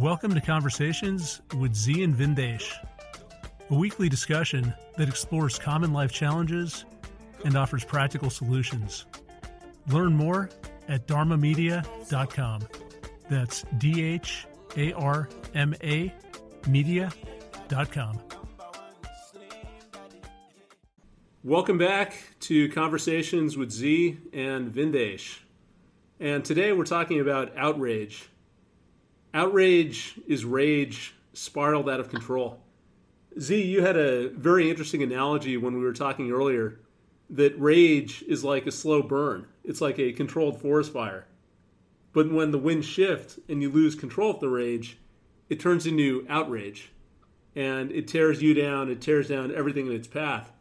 Welcome to Conversations with Zi and Vindesh, a weekly discussion that explores common life challenges and offers practical solutions. Learn more at dharmamedia.com. That's D H A R M A media.com. Welcome back to Conversations with Zi and Vindesh. And today we're talking about outrage. Outrage is rage spiraled out of control. Zi, you had a very interesting analogy when we were talking earlier that rage is like a slow burn. It's like a controlled forest fire. But when the winds shift and you lose control of the rage, it turns into outrage. And it tears you down, it tears down everything in its path.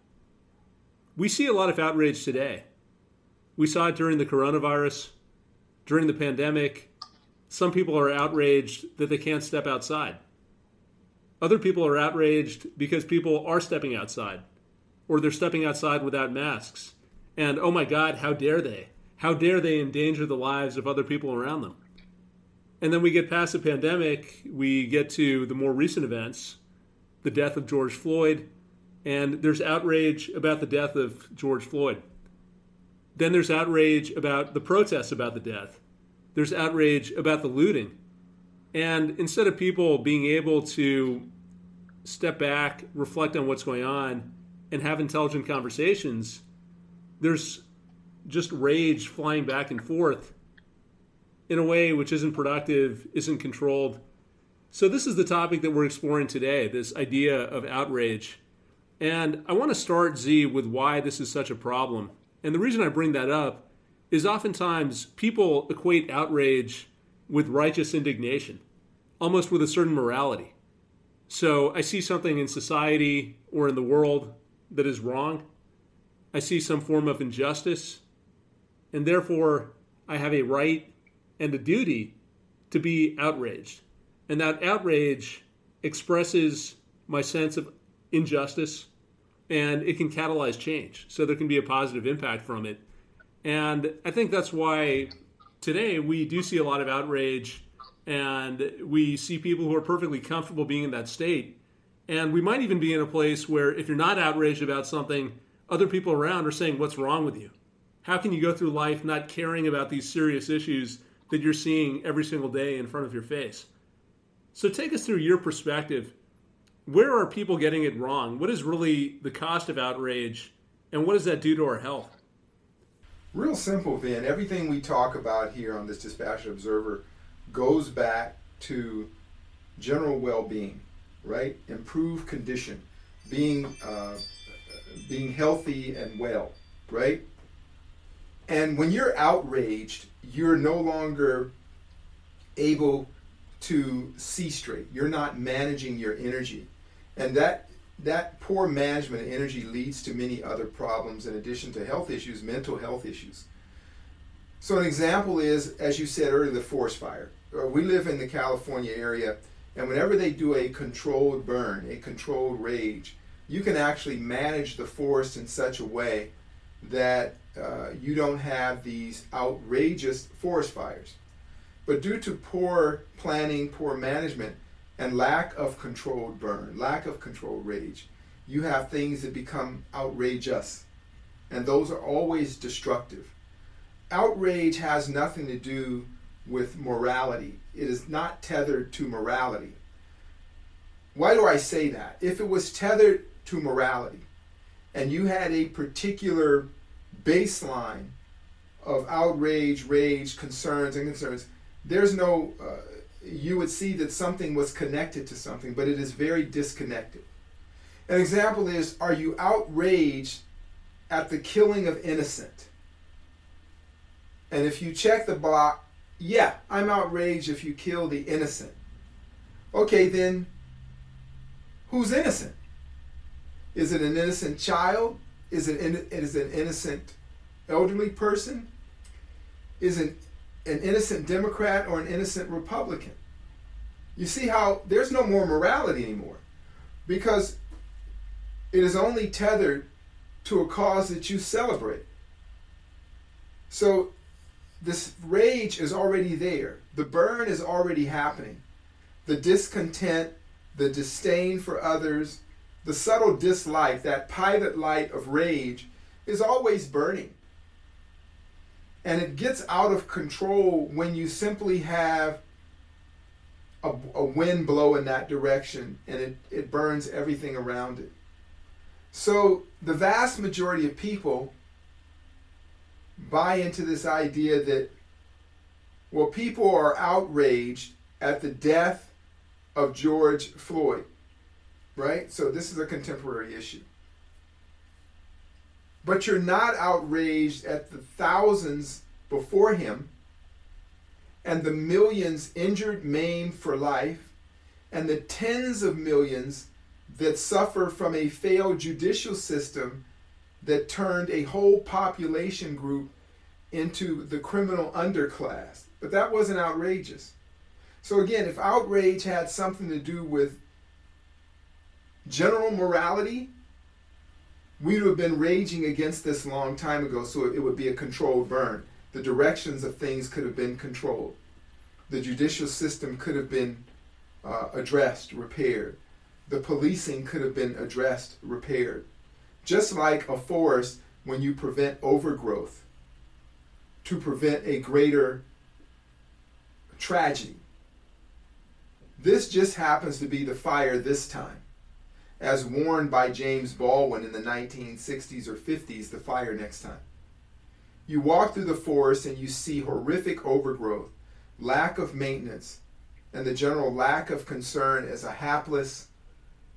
We see a lot of outrage today. We saw it during the coronavirus, during the pandemic. Some people are outraged that they can't step outside. Other people are outraged because people are stepping outside, or they're stepping outside without masks. And oh my God, how dare they? How dare they endanger the lives of other people around them? And then we get past the pandemic, we get to the more recent events the death of George Floyd, and there's outrage about the death of George Floyd. Then there's outrage about the protests about the death. There's outrage about the looting. And instead of people being able to step back, reflect on what's going on, and have intelligent conversations, there's just rage flying back and forth in a way which isn't productive, isn't controlled. So, this is the topic that we're exploring today this idea of outrage. And I want to start, Zi, with why this is such a problem. And the reason I bring that up is oftentimes people equate outrage with righteous indignation, almost with a certain morality. So I see something in society or in the world that is wrong. I see some form of injustice. And therefore, I have a right and a duty to be outraged. And that outrage expresses my sense of injustice and it can catalyze change. So there can be a positive impact from it. And I think that's why today we do see a lot of outrage and we see people who are perfectly comfortable being in that state. And we might even be in a place where if you're not outraged about something, other people around are saying, What's wrong with you? How can you go through life not caring about these serious issues that you're seeing every single day in front of your face? So take us through your perspective where are people getting it wrong? What is really the cost of outrage, and what does that do to our health? Real simple, Vin. Everything we talk about here on this Dispassionate Observer goes back to general well-being, right? Improved condition, being uh, being healthy and well, right? And when you're outraged, you're no longer able to see straight. You're not managing your energy. And that that poor management of energy leads to many other problems in addition to health issues, mental health issues. So an example is, as you said earlier, the forest fire. Uh, we live in the California area, and whenever they do a controlled burn, a controlled rage, you can actually manage the forest in such a way that uh, you don't have these outrageous forest fires. But due to poor planning, poor management, and lack of controlled burn, lack of controlled rage, you have things that become outrageous. And those are always destructive. Outrage has nothing to do with morality, it is not tethered to morality. Why do I say that? If it was tethered to morality and you had a particular baseline of outrage, rage, concerns, and concerns, there's no uh, you would see that something was connected to something, but it is very disconnected. An example is Are you outraged at the killing of innocent? And if you check the box, yeah, I'm outraged if you kill the innocent. Okay, then who's innocent? Is it an innocent child? Is it, is it an innocent elderly person? Is it an innocent Democrat or an innocent Republican. You see how there's no more morality anymore because it is only tethered to a cause that you celebrate. So this rage is already there, the burn is already happening. the discontent, the disdain for others, the subtle dislike, that pilot light of rage is always burning. And it gets out of control when you simply have a, a wind blow in that direction and it, it burns everything around it. So the vast majority of people buy into this idea that, well, people are outraged at the death of George Floyd, right? So this is a contemporary issue. But you're not outraged at the thousands before him and the millions injured, maimed for life, and the tens of millions that suffer from a failed judicial system that turned a whole population group into the criminal underclass. But that wasn't outrageous. So, again, if outrage had something to do with general morality, we would have been raging against this long time ago, so it would be a controlled burn. The directions of things could have been controlled. The judicial system could have been uh, addressed, repaired. The policing could have been addressed, repaired. Just like a forest, when you prevent overgrowth, to prevent a greater tragedy. This just happens to be the fire this time. As warned by James Baldwin in the 1960s or 50s, the fire next time. You walk through the forest and you see horrific overgrowth, lack of maintenance, and the general lack of concern as a hapless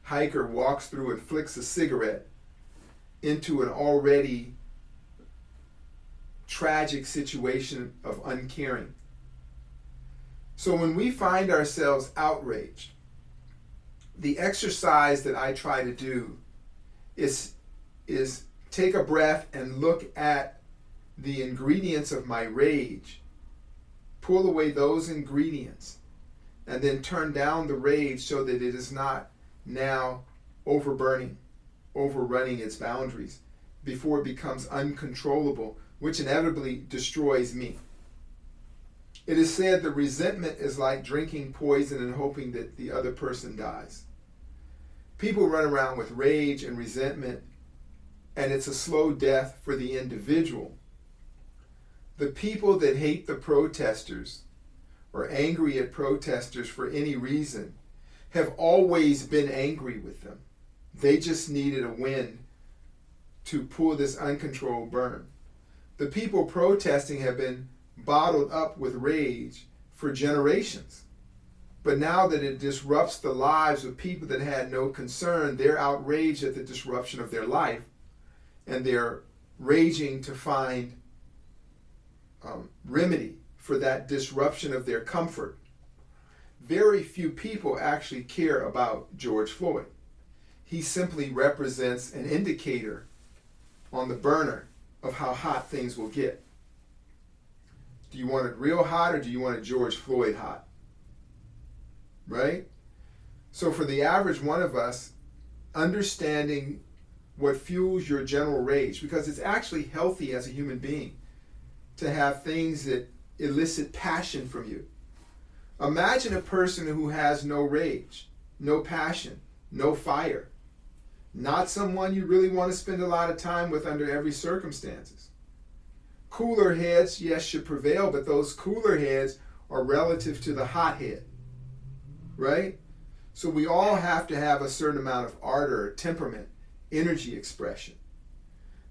hiker walks through and flicks a cigarette into an already tragic situation of uncaring. So when we find ourselves outraged, the exercise that I try to do is is take a breath and look at the ingredients of my rage, pull away those ingredients, and then turn down the rage so that it is not now overburning, overrunning its boundaries before it becomes uncontrollable, which inevitably destroys me. It is said that resentment is like drinking poison and hoping that the other person dies. People run around with rage and resentment, and it's a slow death for the individual. The people that hate the protesters or angry at protesters for any reason have always been angry with them. They just needed a wind to pull this uncontrolled burn. The people protesting have been bottled up with rage for generations. But now that it disrupts the lives of people that had no concern, they're outraged at the disruption of their life and they're raging to find um, remedy for that disruption of their comfort. Very few people actually care about George Floyd. He simply represents an indicator on the burner of how hot things will get. Do you want it real hot or do you want it George Floyd hot? Right? So, for the average one of us, understanding what fuels your general rage, because it's actually healthy as a human being to have things that elicit passion from you. Imagine a person who has no rage, no passion, no fire. Not someone you really want to spend a lot of time with under every circumstances. Cooler heads, yes, should prevail, but those cooler heads are relative to the hot head. Right? So we all have to have a certain amount of ardor, temperament, energy expression.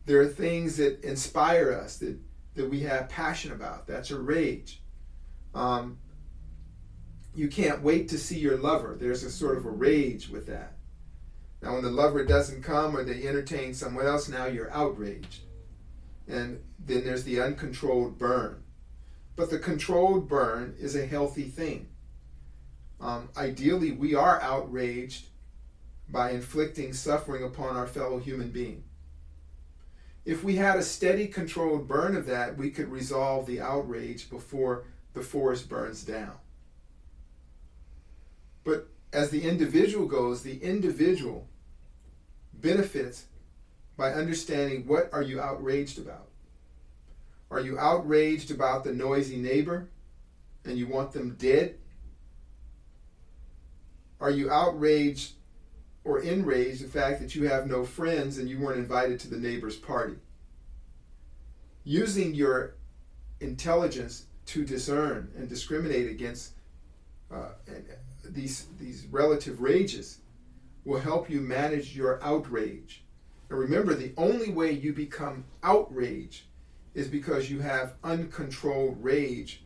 There are things that inspire us, that, that we have passion about. That's a rage. Um, you can't wait to see your lover. There's a sort of a rage with that. Now, when the lover doesn't come or they entertain someone else, now you're outraged. And then there's the uncontrolled burn. But the controlled burn is a healthy thing. Um, ideally, we are outraged by inflicting suffering upon our fellow human being. If we had a steady, controlled burn of that, we could resolve the outrage before the forest burns down. But as the individual goes, the individual benefits by understanding what are you outraged about. Are you outraged about the noisy neighbor and you want them dead? Are you outraged or enraged the fact that you have no friends and you weren't invited to the neighbor's party? Using your intelligence to discern and discriminate against uh, these, these relative rages will help you manage your outrage. And remember, the only way you become outraged is because you have uncontrolled rage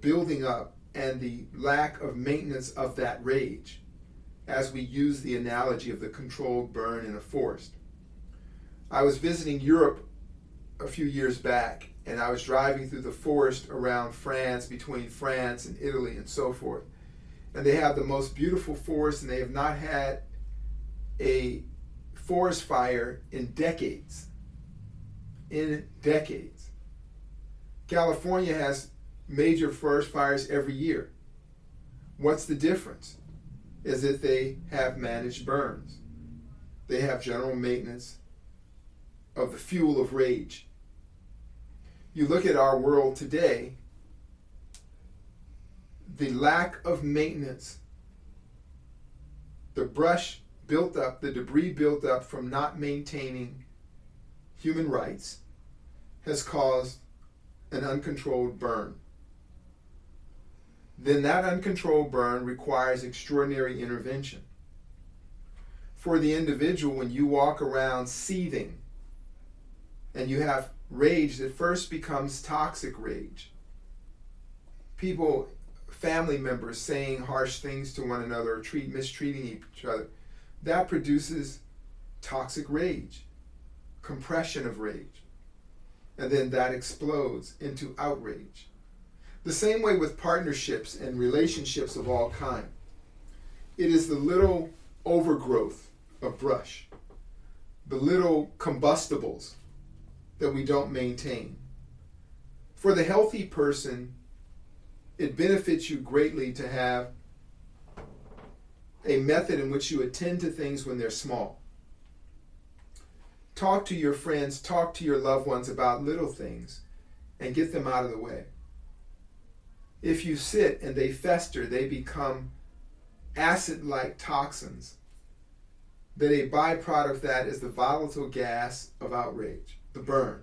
building up and the lack of maintenance of that rage, as we use the analogy of the controlled burn in a forest. I was visiting Europe a few years back, and I was driving through the forest around France, between France and Italy, and so forth. And they have the most beautiful forest, and they have not had a forest fire in decades. In decades. California has major forest fires every year. What's the difference? Is that they have managed burns. They have general maintenance of the fuel of rage. You look at our world today, the lack of maintenance, the brush built up, the debris built up from not maintaining human rights, has caused an uncontrolled burn then that uncontrolled burn requires extraordinary intervention. For the individual, when you walk around seething and you have rage that first becomes toxic rage, people, family members saying harsh things to one another or treat, mistreating each other, that produces toxic rage, compression of rage. And then that explodes into outrage. The same way with partnerships and relationships of all kind. It is the little overgrowth of brush, the little combustibles that we don't maintain. For the healthy person, it benefits you greatly to have a method in which you attend to things when they're small. Talk to your friends, talk to your loved ones about little things, and get them out of the way if you sit and they fester, they become acid like toxins. That a byproduct of that is the volatile gas of outrage, the burn,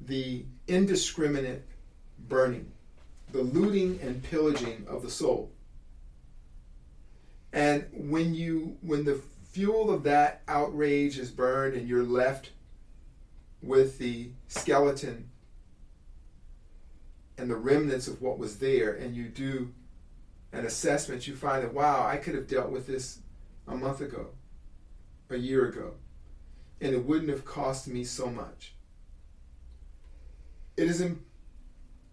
the indiscriminate burning, the looting and pillaging of the soul. And when you when the fuel of that outrage is burned and you're left with the skeleton and the remnants of what was there, and you do an assessment, you find that, wow, I could have dealt with this a month ago, a year ago, and it wouldn't have cost me so much. It is, it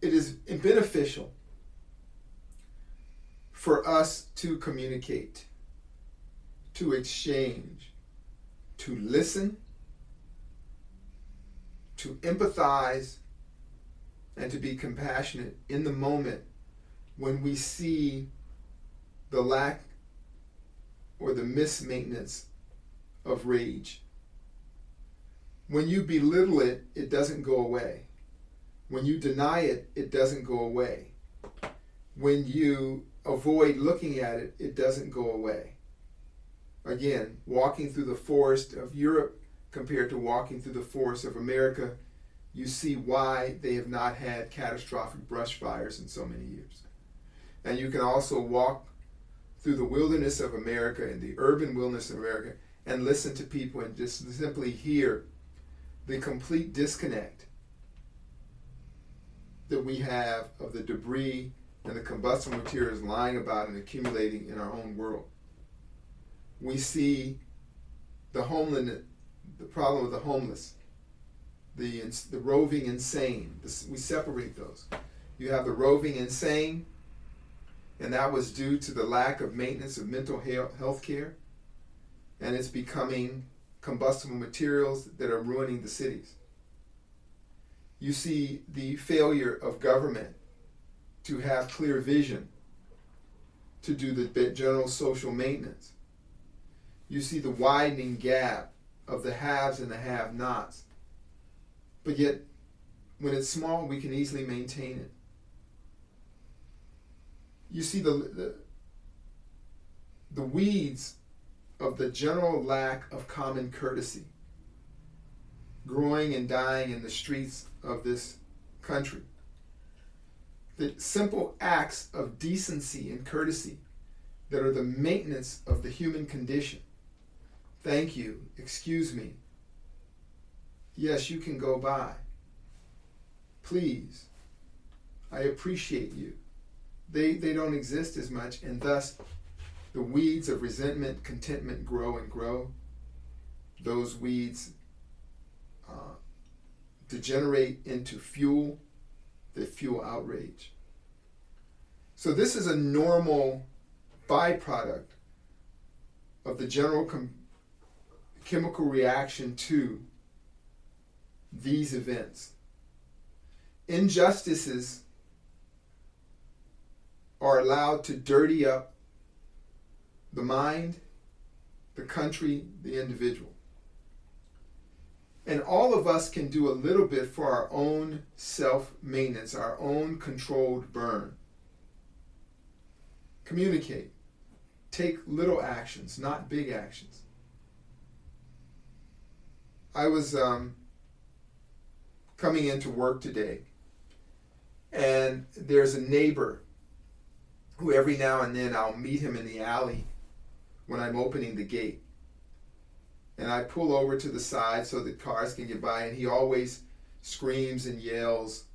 is beneficial for us to communicate, to exchange, to listen, to empathize, and to be compassionate in the moment when we see the lack or the mismaintenance of rage. When you belittle it, it doesn't go away. When you deny it, it doesn't go away. When you avoid looking at it, it doesn't go away. Again, walking through the forest of Europe compared to walking through the forest of America you see why they have not had catastrophic brush fires in so many years. And you can also walk through the wilderness of America and the urban wilderness of America and listen to people and just simply hear the complete disconnect that we have of the debris and the combustible materials lying about and accumulating in our own world. We see the homeless, the problem of the homeless the, the roving insane. This, we separate those. You have the roving insane, and that was due to the lack of maintenance of mental health care, and it's becoming combustible materials that are ruining the cities. You see the failure of government to have clear vision to do the general social maintenance. You see the widening gap of the haves and the have nots but yet, when it's small, we can easily maintain it. You see, the, the the weeds of the general lack of common courtesy growing and dying in the streets of this country. The simple acts of decency and courtesy that are the maintenance of the human condition. Thank you. Excuse me. Yes, you can go by. Please. I appreciate you. They, they don't exist as much, and thus the weeds of resentment, contentment grow and grow. Those weeds uh, degenerate into fuel that fuel outrage. So, this is a normal byproduct of the general com- chemical reaction to these events. Injustices are allowed to dirty up the mind, the country, the individual. And all of us can do a little bit for our own self maintenance, our own controlled burn. Communicate. Take little actions, not big actions. I was um, coming into work today, and there's a neighbor who every now and then I'll meet him in the alley when I'm opening the gate. And I pull over to the side so that cars can get by, and he always screams and yells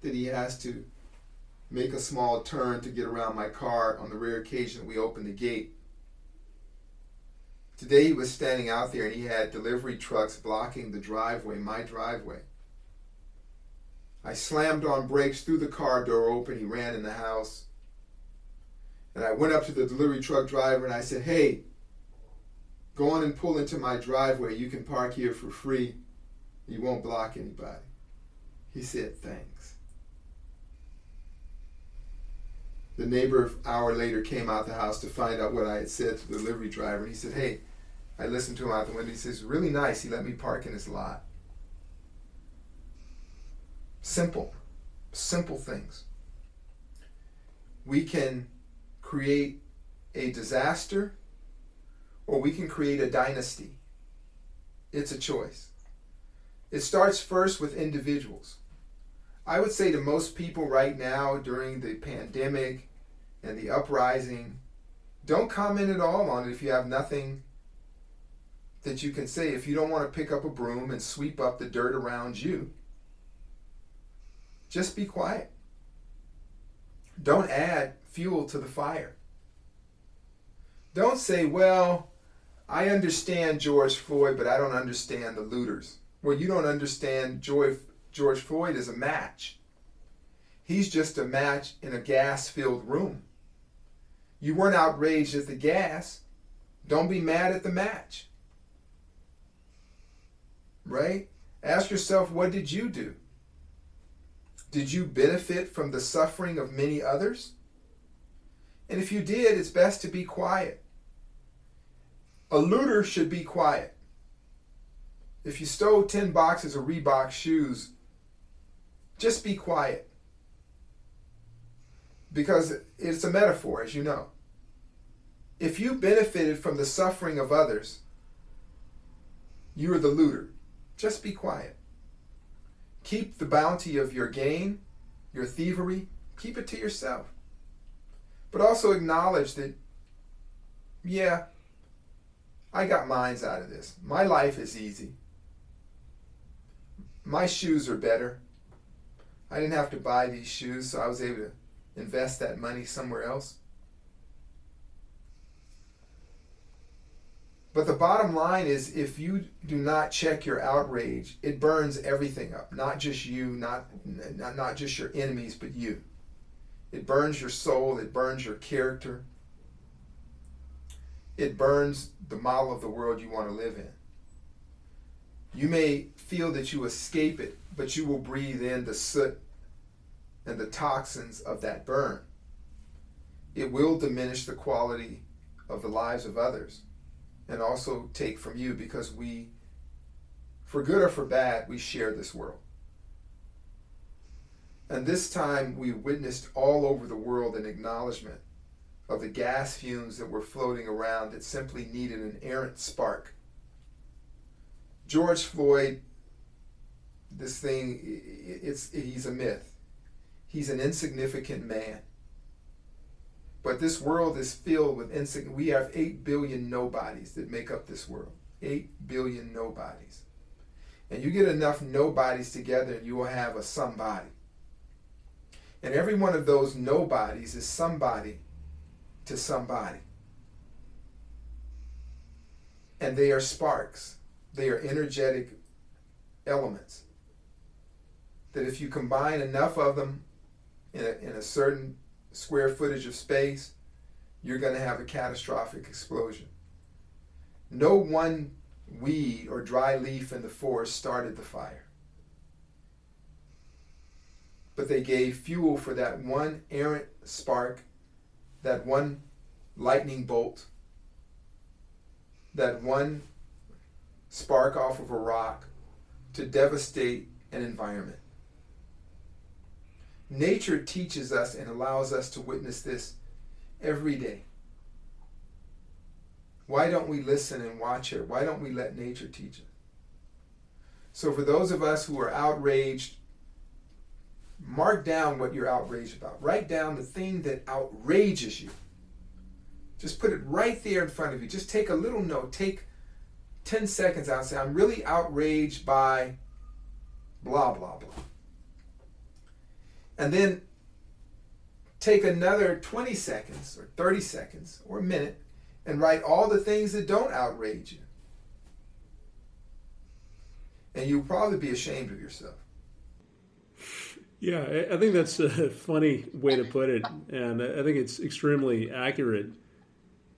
that he has to make a small turn to get around my car on the rare occasion we open the gate. Today he was standing out there and he had delivery trucks blocking the driveway, my driveway. I slammed on brakes, threw the car door open, he ran in the house. And I went up to the delivery truck driver and I said, Hey, go on and pull into my driveway. You can park here for free. You won't block anybody. He said, Thanks. The neighbor, an hour later, came out the house to find out what I had said to the delivery driver. He said, Hey, I listened to him out the window. He says, Really nice. He let me park in his lot. Simple, simple things. We can create a disaster or we can create a dynasty. It's a choice. It starts first with individuals. I would say to most people right now during the pandemic and the uprising, don't comment at all on it if you have nothing that you can say. If you don't want to pick up a broom and sweep up the dirt around you, just be quiet. Don't add fuel to the fire. Don't say, well, I understand George Floyd, but I don't understand the looters. Well, you don't understand George, George Floyd is a match. He's just a match in a gas filled room. You weren't outraged at the gas. Don't be mad at the match. Right? Ask yourself, what did you do? Did you benefit from the suffering of many others? And if you did, it's best to be quiet. A looter should be quiet. If you stole 10 boxes of Reebok shoes, just be quiet. Because it's a metaphor, as you know. If you benefited from the suffering of others, you are the looter. Just be quiet. Keep the bounty of your gain, your thievery, keep it to yourself. But also acknowledge that, yeah, I got mines out of this. My life is easy. My shoes are better. I didn't have to buy these shoes, so I was able to invest that money somewhere else. But the bottom line is if you do not check your outrage, it burns everything up. Not just you, not, not, not just your enemies, but you. It burns your soul, it burns your character, it burns the model of the world you want to live in. You may feel that you escape it, but you will breathe in the soot and the toxins of that burn. It will diminish the quality of the lives of others and also take from you because we, for good or for bad, we share this world. And this time we witnessed all over the world an acknowledgement of the gas fumes that were floating around that simply needed an errant spark. George Floyd, this thing, it's, he's a myth. He's an insignificant man. But this world is filled with insignificant. We have 8 billion nobodies that make up this world. 8 billion nobodies. And you get enough nobodies together and you will have a somebody. And every one of those nobodies is somebody to somebody. And they are sparks, they are energetic elements. That if you combine enough of them in a, in a certain square footage of space, you're going to have a catastrophic explosion. No one weed or dry leaf in the forest started the fire. But they gave fuel for that one errant spark that one lightning bolt, that one spark off of a rock to devastate an environment. Nature teaches us and allows us to witness this every day. Why don't we listen and watch her? Why don't we let nature teach us? So, for those of us who are outraged Mark down what you're outraged about. Write down the thing that outrages you. Just put it right there in front of you. Just take a little note. Take 10 seconds out and say, I'm really outraged by blah, blah, blah. And then take another 20 seconds or 30 seconds or a minute and write all the things that don't outrage you. And you'll probably be ashamed of yourself. Yeah, I think that's a funny way to put it, and I think it's extremely accurate.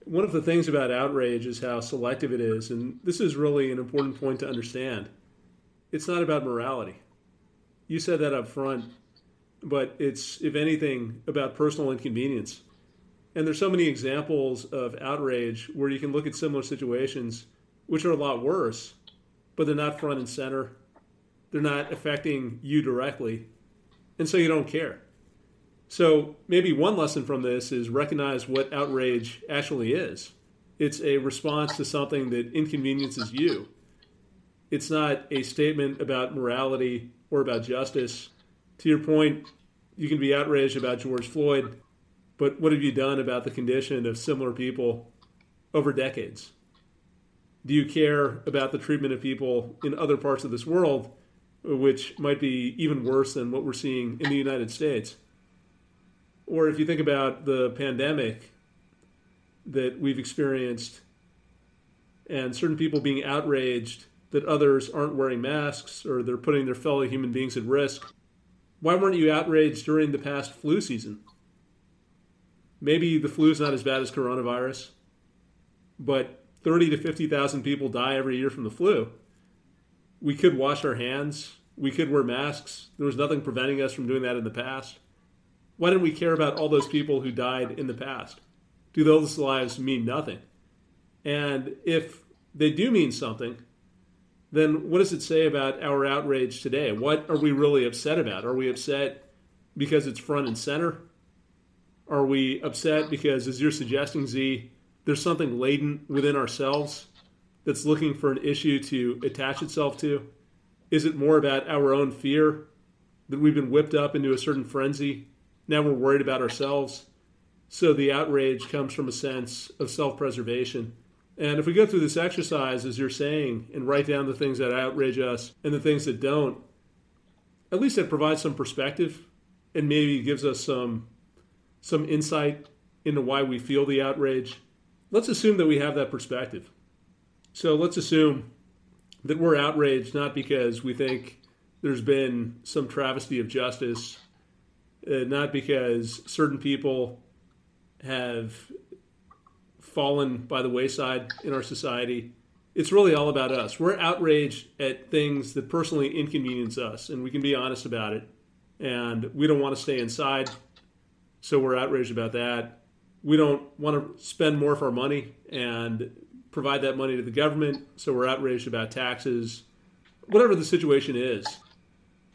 One of the things about outrage is how selective it is, and this is really an important point to understand. It's not about morality. You said that up front, but it's, if anything, about personal inconvenience. And there's so many examples of outrage where you can look at similar situations, which are a lot worse, but they're not front and center. They're not affecting you directly and so you don't care. So maybe one lesson from this is recognize what outrage actually is. It's a response to something that inconveniences you. It's not a statement about morality or about justice. To your point, you can be outraged about George Floyd, but what have you done about the condition of similar people over decades? Do you care about the treatment of people in other parts of this world which might be even worse than what we're seeing in the United States. Or if you think about the pandemic that we've experienced and certain people being outraged that others aren't wearing masks or they're putting their fellow human beings at risk, why weren't you outraged during the past flu season? Maybe the flu is not as bad as coronavirus, but 30 to 50,000 people die every year from the flu we could wash our hands. We could wear masks. There was nothing preventing us from doing that in the past. Why didn't we care about all those people who died in the past? Do those lives mean nothing? And if they do mean something, then what does it say about our outrage today? What are we really upset about? Are we upset because it's front and center? Are we upset because, as you're suggesting, Zi, there's something latent within ourselves that's looking for an issue to attach itself to? Is it more about our own fear that we've been whipped up into a certain frenzy? Now we're worried about ourselves. So the outrage comes from a sense of self preservation. And if we go through this exercise, as you're saying, and write down the things that outrage us and the things that don't, at least it provides some perspective and maybe gives us some some insight into why we feel the outrage. Let's assume that we have that perspective. So let's assume that we're outraged not because we think there's been some travesty of justice, uh, not because certain people have fallen by the wayside in our society. It's really all about us. We're outraged at things that personally inconvenience us, and we can be honest about it. And we don't want to stay inside, so we're outraged about that. We don't want to spend more of our money, and provide that money to the government, so we're outraged about taxes, whatever the situation is.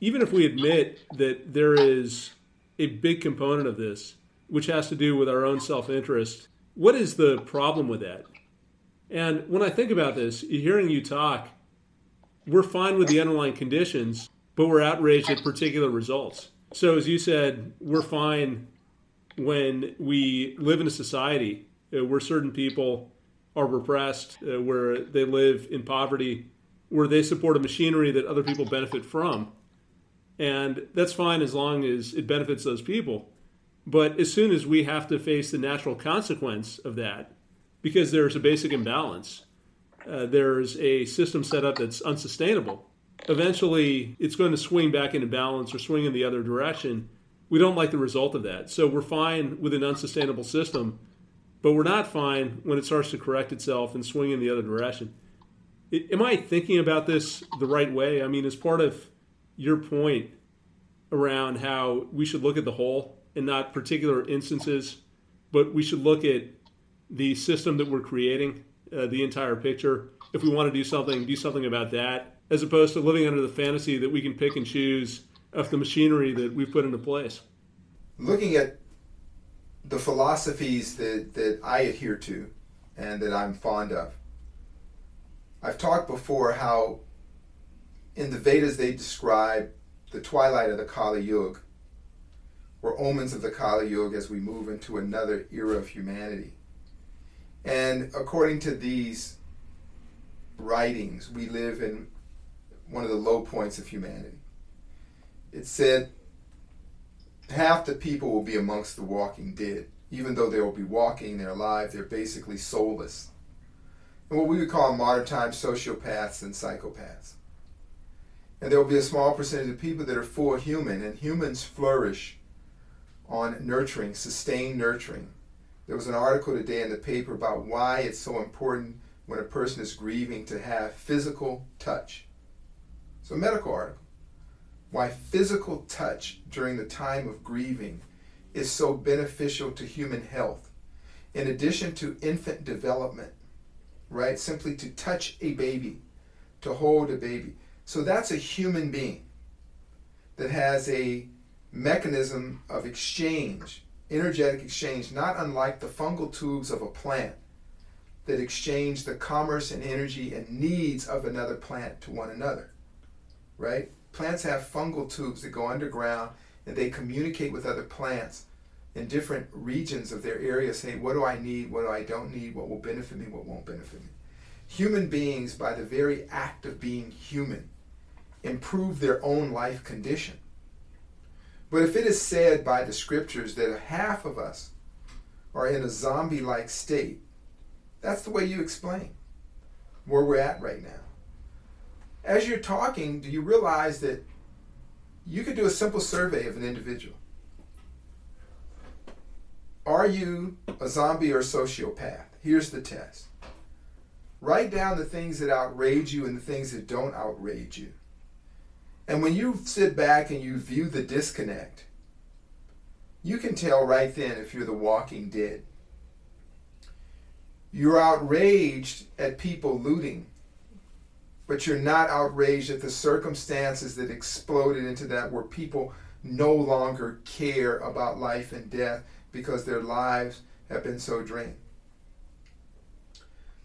Even if we admit that there is a big component of this which has to do with our own self interest. What is the problem with that? And when I think about this, hearing you talk, we're fine with the underlying conditions, but we're outraged at particular results. So, as you said, we're fine when we live in a society uh, where certain people are repressed, uh, where they live in poverty, where they support a machinery that other people benefit from. And that's fine as long as it benefits those people. But as soon as we have to face the natural consequence of that, because there's a basic imbalance, uh, there's a system set up that's unsustainable. Eventually, it's going to swing back into balance or swing in the other direction. We don't like the result of that. So we're fine with an unsustainable system, but we're not fine when it starts to correct itself and swing in the other direction. It, am I thinking about this the right way? I mean, as part of your point around how we should look at the whole and not particular instances, but we should look at the system that we're creating, uh, the entire picture. If we want to do something, do something about that, as opposed to living under the fantasy that we can pick and choose of the machinery that we've put into place. Looking at the philosophies that, that I adhere to and that I'm fond of, I've talked before how in the Vedas they describe the twilight of the Kali Yuga, or omens of the Kali Yuga as we move into another era of humanity. And according to these writings, we live in one of the low points of humanity. It said half the people will be amongst the walking dead. Even though they will be walking, they're alive, they're basically soulless. And what we would call in modern times sociopaths and psychopaths. And there will be a small percentage of people that are full human, and humans flourish on nurturing, sustained nurturing. There was an article today in the paper about why it's so important when a person is grieving to have physical touch. So, a medical article. Why physical touch during the time of grieving is so beneficial to human health. In addition to infant development, right? Simply to touch a baby, to hold a baby. So that's a human being that has a mechanism of exchange, energetic exchange, not unlike the fungal tubes of a plant that exchange the commerce and energy and needs of another plant to one another. Right? Plants have fungal tubes that go underground and they communicate with other plants in different regions of their area saying, What do I need? What do I don't need? What will benefit me? What won't benefit me? Human beings, by the very act of being human, improve their own life condition. But if it is said by the scriptures that half of us are in a zombie like state, that's the way you explain where we're at right now. As you're talking, do you realize that you could do a simple survey of an individual? Are you a zombie or a sociopath? Here's the test. Write down the things that outrage you and the things that don't outrage you. And when you sit back and you view the disconnect, you can tell right then if you're the walking dead. You're outraged at people looting, but you're not outraged at the circumstances that exploded into that where people no longer care about life and death because their lives have been so drained.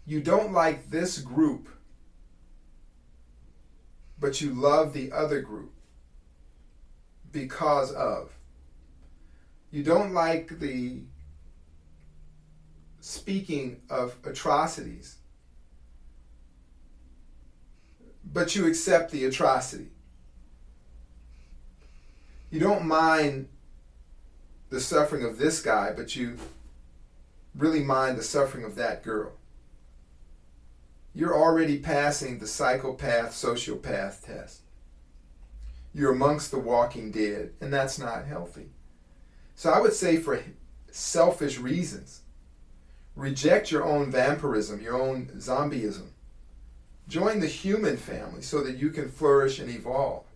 You don't like this group, but you love the other group because of. You don't like the speaking of atrocities, but you accept the atrocity. You don't mind the suffering of this guy, but you really mind the suffering of that girl. You're already passing the psychopath, sociopath test. You're amongst the walking dead, and that's not healthy. So I would say, for selfish reasons, reject your own vampirism, your own zombieism. Join the human family so that you can flourish and evolve.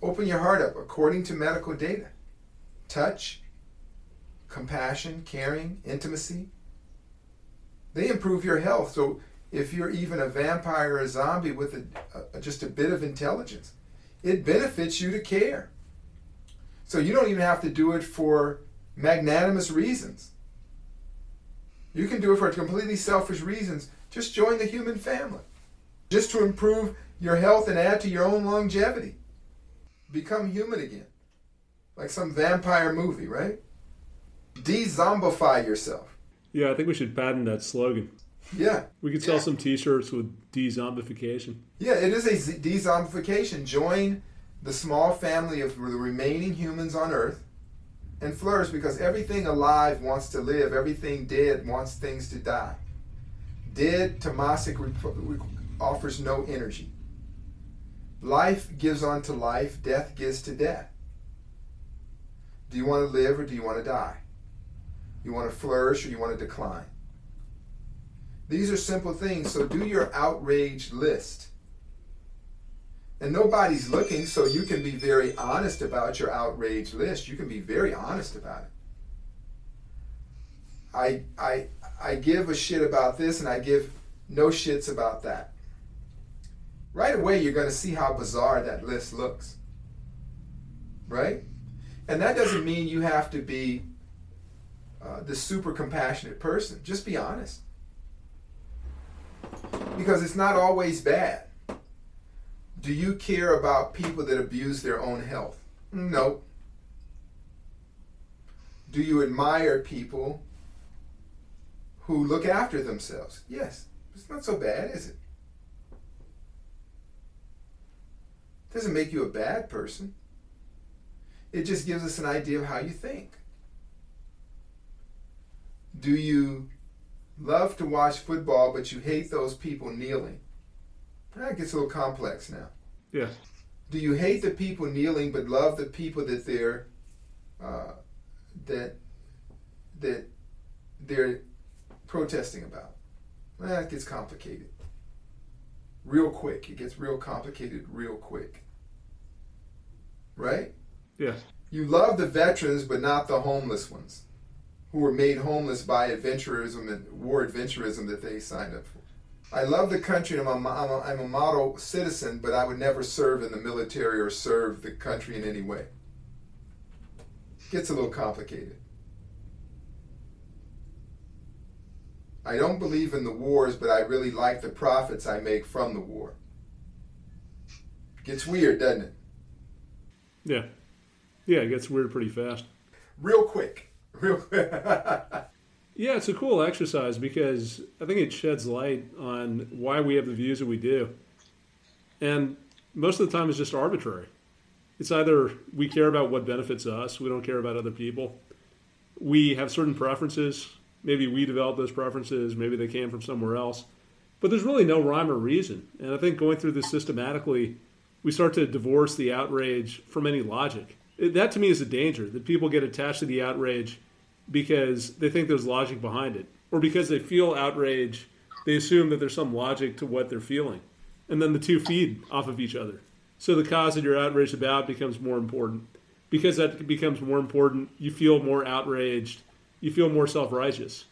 Open your heart up according to medical data touch, compassion, caring, intimacy. They improve your health. So if you're even a vampire or a zombie with a, a, just a bit of intelligence, it benefits you to care. So you don't even have to do it for magnanimous reasons. You can do it for completely selfish reasons. Just join the human family. Just to improve your health and add to your own longevity. Become human again. Like some vampire movie, right? De zombify yourself. Yeah, I think we should patent that slogan. Yeah. We could sell Yeah. some t shirts with de zombification. Yeah, it is a de-zombification. Join the small family of the remaining humans on Earth and flourish because everything alive wants to live, everything dead wants things to die. Dead tamasic rep- offers no energy. Life gives unto life, death gives to death. Do you want to live or do you want to die? You want to flourish or you want to decline? These are simple things, so do your outrage list. And nobody's looking, so you can be very honest about your outrage list. You can be very honest about it. I I I give a shit about this and I give no shits about that. Right away you're going to see how bizarre that list looks. Right? And that doesn't mean you have to be uh, the super compassionate person. Just be honest. Because it's not always bad. Do you care about people that abuse their own health? No. Do you admire people who look after themselves? Yes. It's not so bad, is it? Doesn't make you a bad person. It just gives us an idea of how you think. Do you love to watch football, but you hate those people kneeling? That gets a little complex now. Yeah. Do you hate the people kneeling, but love the people that they're uh, that that they're protesting about? That gets complicated. Real quick, it gets real complicated real quick. Right? Yeah. You love the veterans, but not the homeless ones, who were made homeless by adventurism and war adventurism that they signed up for. I love the country and I'm a, I'm, a, I'm a model citizen, but I would never serve in the military or serve the country in any way. Gets a little complicated. I don't believe in the wars, but I really like the profits I make from the war. Gets weird, doesn't it? Yeah. Yeah, it gets weird pretty fast. Real quick. Real quick. Yeah, it's a cool exercise because I think it sheds light on why we have the views that we do. And most of the time it's just arbitrary. It's either we care about what benefits us, we don't care about other people. We have certain preferences. Maybe we developed those preferences, maybe they came from somewhere else. But there's really no rhyme or reason. And I think going through this systematically, we start to divorce the outrage from any logic. That to me is a danger that people get attached to the outrage because they think there's logic behind it, or because they feel outrage, they assume that there's some logic to what they're feeling, and then the two feed off of each other. So the cause that you're outraged about becomes more important. Because that becomes more important, you feel more outraged, you feel more self righteous.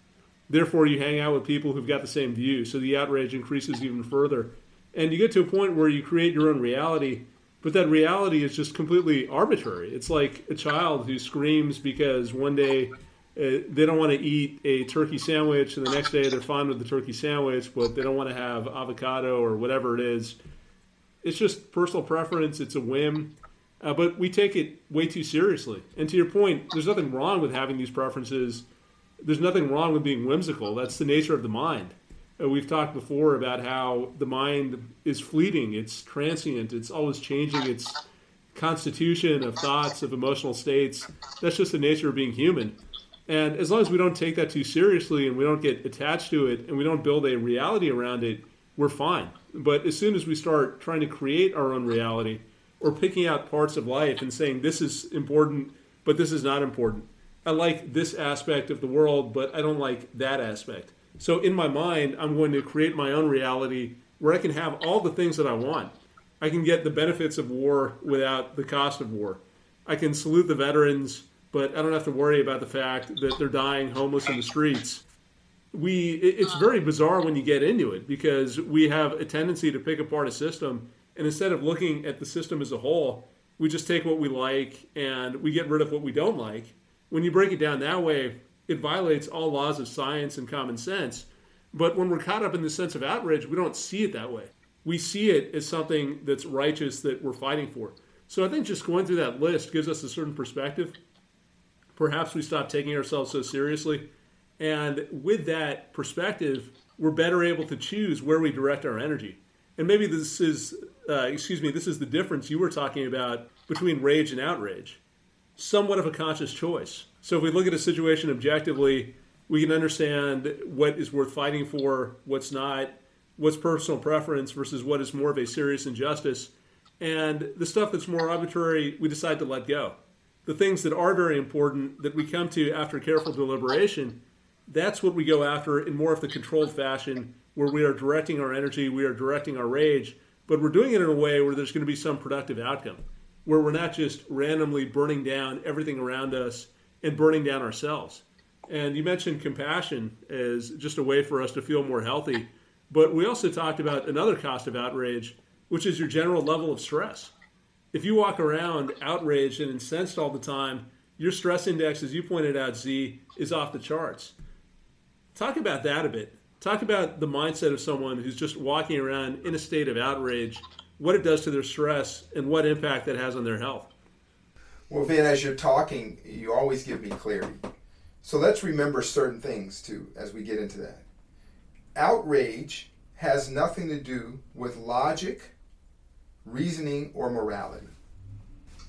Therefore, you hang out with people who've got the same view, so the outrage increases even further. And you get to a point where you create your own reality, but that reality is just completely arbitrary. It's like a child who screams because one day uh, they don't want to eat a turkey sandwich, and the next day they're fine with the turkey sandwich, but they don't want to have avocado or whatever it is. It's just personal preference. It's a whim, uh, but we take it way too seriously. And to your point, there's nothing wrong with having these preferences. There's nothing wrong with being whimsical. That's the nature of the mind. Uh, we've talked before about how the mind is fleeting. It's transient. It's always changing. Its constitution of thoughts, of emotional states. That's just the nature of being human. And as long as we don't take that too seriously and we don't get attached to it and we don't build a reality around it, we're fine. But as soon as we start trying to create our own reality or picking out parts of life and saying this is important, but this is not important. I like this aspect of the world, but I don't like that aspect. So in my mind, I'm going to create my own reality where I can have all the things that I want. I can get the benefits of war without the cost of war. I can salute the veterans, but I don't have to worry about the fact that they're dying homeless in the streets. We it's very bizarre when you get into it because we have a tendency to pick apart a system and instead of looking at the system as a whole, we just take what we like and we get rid of what we don't like. when you break it down that way, it violates all laws of science and common sense. But when we're caught up in the sense of outrage, we don't see it that way. We see it as something that's righteous that we're fighting for. So I think just going through that list gives us a certain perspective. Perhaps we stop taking ourselves so seriously. And with that perspective, we're better able to choose where we direct our energy. And maybe this is, uh, excuse me, this is the difference you were talking about between rage and outrage. Somewhat of a conscious choice. So if we look at a situation objectively, we can understand what is worth fighting for, what's not, what's personal preference versus what is more of a serious injustice. And the stuff that's more arbitrary, we decide to let go. The things that are very important that we come to after careful deliberation, that's what we go after in more of the controlled fashion where we are directing our energy, we are directing our rage, but we're doing it in a way where there's going to be some productive outcome, where we're not just randomly burning down everything around us and burning down ourselves. And you mentioned compassion as just a way for us to feel more healthy. But we also talked about another cost of outrage, which is your general level of stress. If you walk around outraged and incensed all the time, your stress index, as you pointed out, Zi, is off the charts. Talk about that a bit. Talk about the mindset of someone who's just walking around in a state of outrage, what it does to their stress, and what impact that has on their health. Well, Vin, as you're talking, you always give me clarity. So let's remember certain things too as we get into that. Outrage has nothing to do with logic, reasoning, or morality.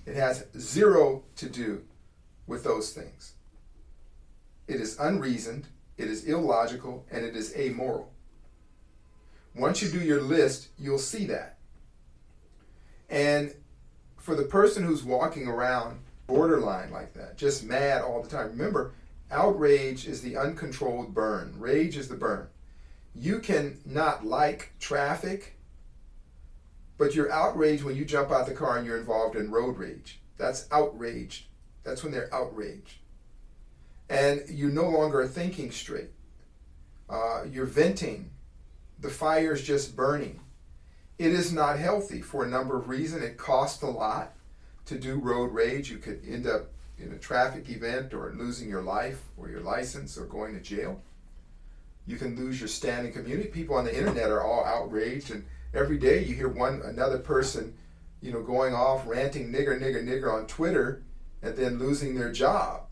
It has zero to do with those things. It is unreasoned, it is illogical, and it is amoral. Once you do your list, you'll see that. And for the person who's walking around borderline like that, just mad all the time, remember, outrage is the uncontrolled burn, rage is the burn. You can not like traffic, but you're outraged when you jump out the car and you're involved in road rage. That's outraged. That's when they're outraged. And you no longer are thinking straight. Uh, you're venting. The fire's just burning. It is not healthy for a number of reasons. It costs a lot to do road rage. You could end up in a traffic event or losing your life or your license or going to jail. You can lose your standing community. People on the internet are all outraged, and every day you hear one another person, you know, going off ranting nigger, nigger, nigger on Twitter, and then losing their job.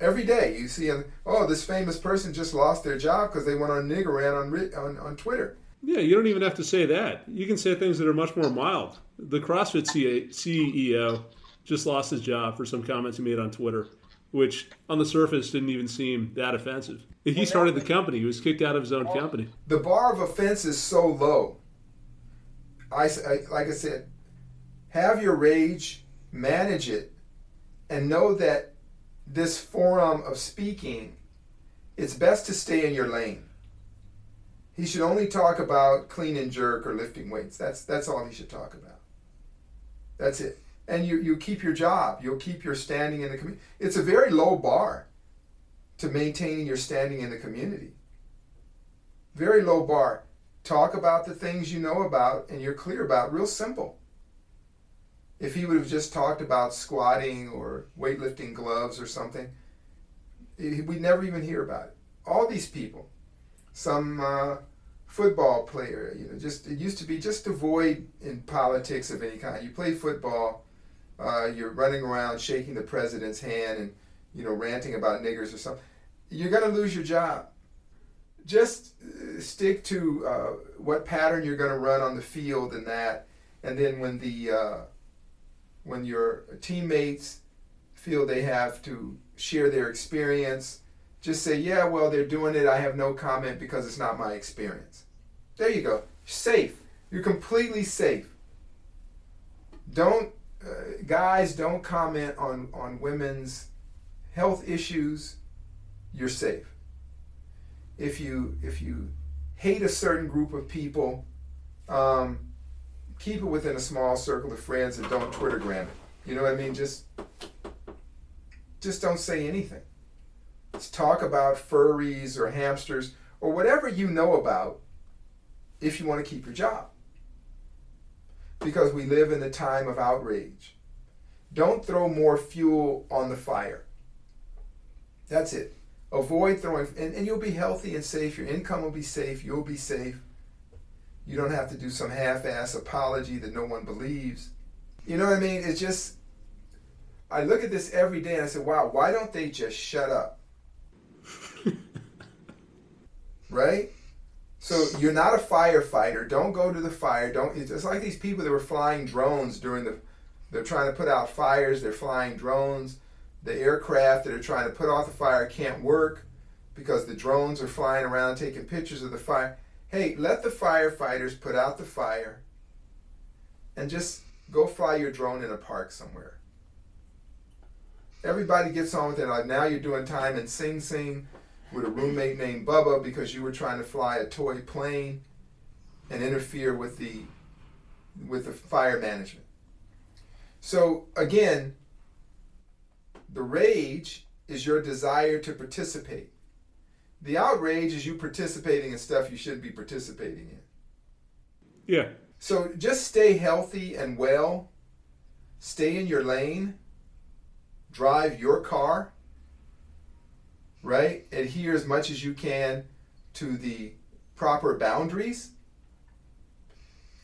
Every day you see, oh, this famous person just lost their job because they went on nigger rant on, on on Twitter. Yeah, you don't even have to say that. You can say things that are much more mild. The CrossFit CEO just lost his job for some comments he made on Twitter, which on the surface didn't even seem that offensive. He started the company. He was kicked out of his own company. The bar of offense is so low. I, I like I said, have your rage, manage it, and know that this forum of speaking, it's best to stay in your lane he should only talk about clean and jerk or lifting weights. That's that's all he should talk about. That's it. And you you keep your job. You'll keep your standing in the community. It's a very low bar to maintaining your standing in the community. Very low bar. Talk about the things you know about and you're clear about. Real simple. If he would have just talked about squatting or weightlifting gloves or something, we'd never even hear about it. All these people some uh, football player. You know, just it used to be just avoid in politics of any kind. You play football, uh, you're running around shaking the president's hand and you know ranting about niggers or something. You're gonna lose your job. Just uh, stick to uh, what pattern you're gonna run on the field and that, and then when the uh, when your teammates feel they have to share their experience just say, yeah, well, they're doing it. I have no comment because it's not my experience. There you go. Safe. You're completely safe. Don't, uh, guys, don't comment on, on women's health issues. You're safe. If you, if you hate a certain group of people, um, keep it within a small circle of friends and don't Twittergram it. You know what I mean? Just, just don't say anything. Let's talk about furries or hamsters or whatever you know about if you want to keep your job. Because we live in the time of outrage. Don't throw more fuel on the fire. That's it. Avoid throwing, and, and you'll be healthy and safe. Your income will be safe. You'll be safe. You don't have to do some half ass apology that no one believes. You know what I mean? It's just, I look at this every day and I say, wow, why don't they just shut up? Right? So you're not a firefighter. Don't go to the fire. Don't. It's like these people that were flying drones during the. They're trying to put out fires. They're flying drones. The aircraft that are trying to put out the fire can't work because the drones are flying around taking pictures of the fire. Hey, let the firefighters put out the fire and just go fly your drone in a park somewhere. Everybody gets on with it. Like now you're doing time in Sing Sing with a roommate named Bubba because you were trying to fly a toy plane and interfere with the with the fire management. So again, the rage is your desire to participate. The outrage is you participating in stuff you shouldn't be participating in. Yeah. So just stay healthy and well. Stay in your lane. Drive your car. Right? Adhere as much as you can to the proper boundaries.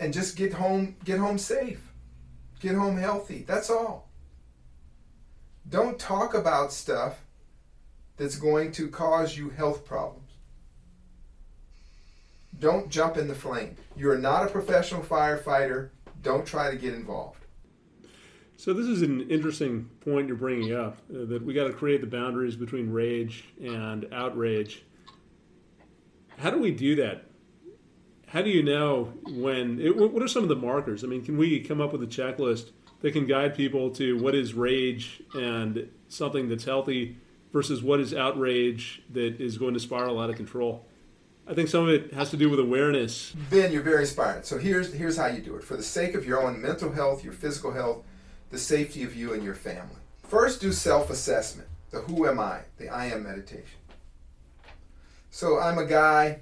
And just get home get home safe. Get home healthy. That's all. Don't talk about stuff that's going to cause you health problems. Don't jump in the flame. You're not a professional firefighter. Don't try to get involved. So this is an interesting point you're bringing up uh, that we got to create the boundaries between rage and outrage. How do we do that? How do you know when? It, what are some of the markers? I mean, can we come up with a checklist that can guide people to what is rage and something that's healthy versus what is outrage that is going to spiral out of control? I think some of it has to do with awareness. Ben, you're very inspired. So here's here's how you do it. For the sake of your own mental health, your physical health, the safety of you and your family. First do self-assessment. The who am I? The I am meditation. So I'm a guy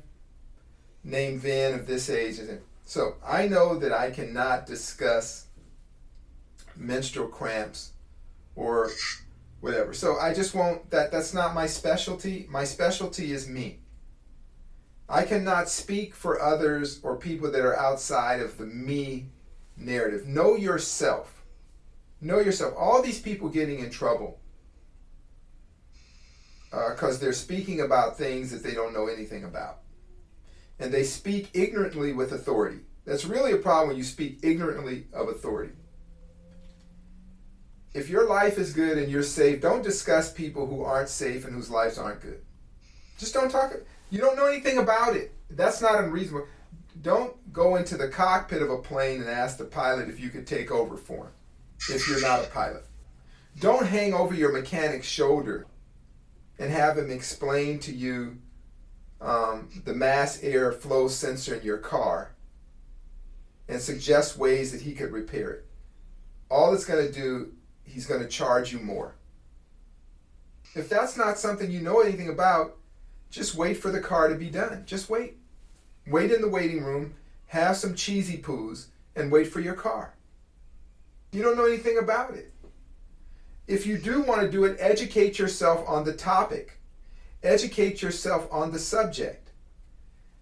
named Van of this age. So I know that I cannot discuss menstrual cramps or whatever. So I just won't that that's not my specialty. My specialty is me. I cannot speak for others or people that are outside of the me narrative. Know yourself. Know yourself. All these people getting in trouble because uh, they're speaking about things that they don't know anything about. And they speak ignorantly with authority. That's really a problem when you speak ignorantly of authority. If your life is good and you're safe, don't discuss people who aren't safe and whose lives aren't good. Just don't talk. You don't know anything about it. That's not unreasonable. Don't go into the cockpit of a plane and ask the pilot if you could take over for him if you're not a pilot. Don't hang over your mechanic's shoulder and have him explain to you um, the mass air flow sensor in your car and suggest ways that he could repair it. All it's going to do, he's going to charge you more. If that's not something you know anything about, just wait for the car to be done. Just wait. Wait in the waiting room, have some cheesy poos, and wait for your car. You don't know anything about it. If you do want to do it, educate yourself on the topic, educate yourself on the subject.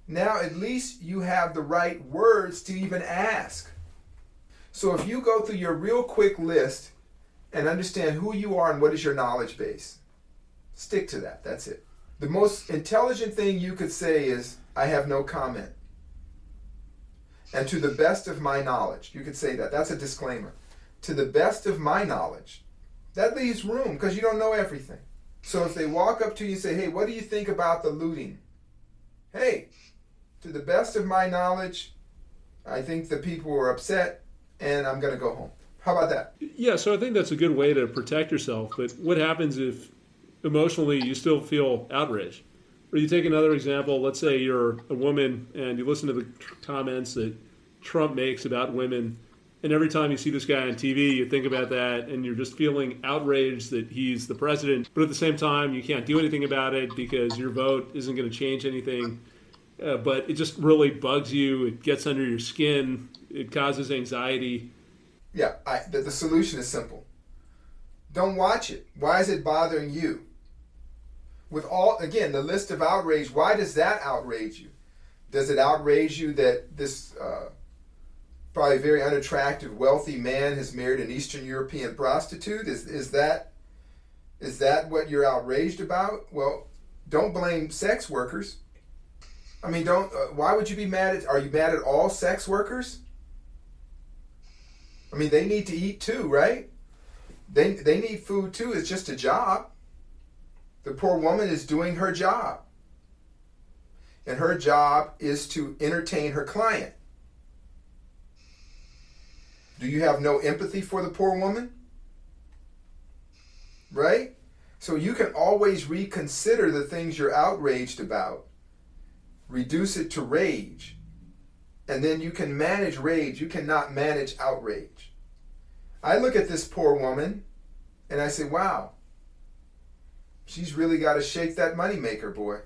Now, at least you have the right words to even ask. So, if you go through your real quick list and understand who you are and what is your knowledge base, stick to that. That's it. The most intelligent thing you could say is, I have no comment. And to the best of my knowledge, you could say that. That's a disclaimer. To the best of my knowledge. That leaves room because you don't know everything. So if they walk up to you and say, hey, what do you think about the looting? Hey, to the best of my knowledge, I think the people were upset and I'm going to go home. How about that? Yeah, so I think that's a good way to protect yourself. But what happens if emotionally you still feel outraged. Or you take another example, let's say you're a woman and you listen to the comments that Trump makes about women, and every time you see this guy on TV, you think about that and you're just feeling outraged that he's the president, but at the same time, you can't do anything about it because your vote isn't going to change anything. Uh, but it just really bugs you, it gets under your skin, it causes anxiety. Yeah, I, the, the solution is simple. Don't watch it. Why is it bothering you? With all, again, the list of outrage, why does that outrage you? Does it outrage you that this uh, probably a very unattractive, wealthy man has married an Eastern European prostitute? Is, is, that, is that what you're outraged about? Well, don't blame sex workers. I mean, don't. Uh, why would you be mad at? Are you mad at all sex workers? I mean, they need to eat too, right? They they need food too. It's just a job. The poor woman is doing her job, and her job is to entertain her client. Do you have no empathy for the poor woman? Right? So you can always reconsider the things you're outraged about reduce it to rage, and then you can manage rage. You cannot manage outrage. I look at this poor woman and I say, wow, she's really got to shake that moneymaker, boy.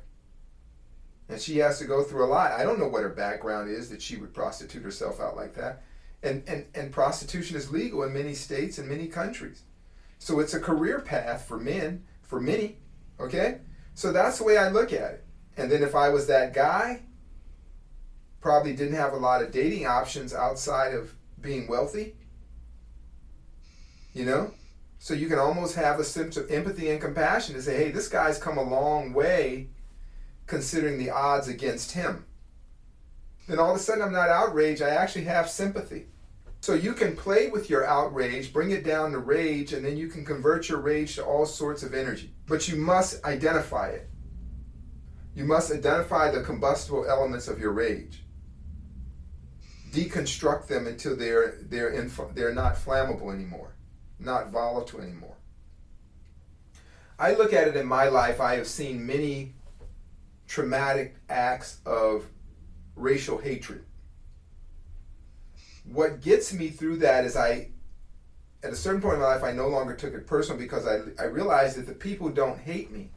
And she has to go through a lot. I don't know what her background is that she would prostitute herself out like that. And, and, and prostitution is legal in many states and many countries. So it's a career path for men, for many. Okay? So that's the way I look at it. And then if I was that guy, probably didn't have a lot of dating options outside of being wealthy. You know? So you can almost have a sense of empathy and compassion to say, hey, this guy's come a long way considering the odds against him. Then all of a sudden I'm not outraged, I actually have sympathy. So you can play with your outrage, bring it down to rage, and then you can convert your rage to all sorts of energy. But you must identify it. You must identify the combustible elements of your rage. Deconstruct them until they're they're inf- they're not flammable anymore, not volatile anymore. I look at it in my life. I have seen many traumatic acts of racial hatred. What gets me through that is I, at a certain point in my life, I no longer took it personal because I, I realized that the people don't hate me.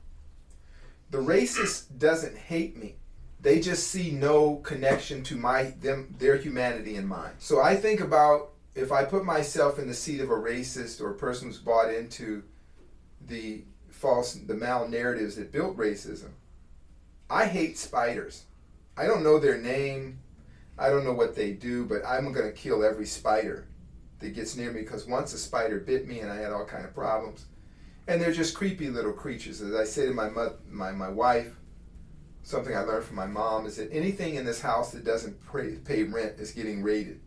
The racist doesn't hate me. They just see no connection to my them their humanity in mine. So I think about if I put myself in the seat of a racist or a person who's bought into the false the mal narratives that built racism. I hate spiders. I don't know their name. I don't know what they do, but I'm going to kill every spider that gets near me because once a spider bit me and I had all kind of problems and they're just creepy little creatures. As I say to my my my wife, something I learned from my mom is that anything in this house that doesn't pay rent is getting raided.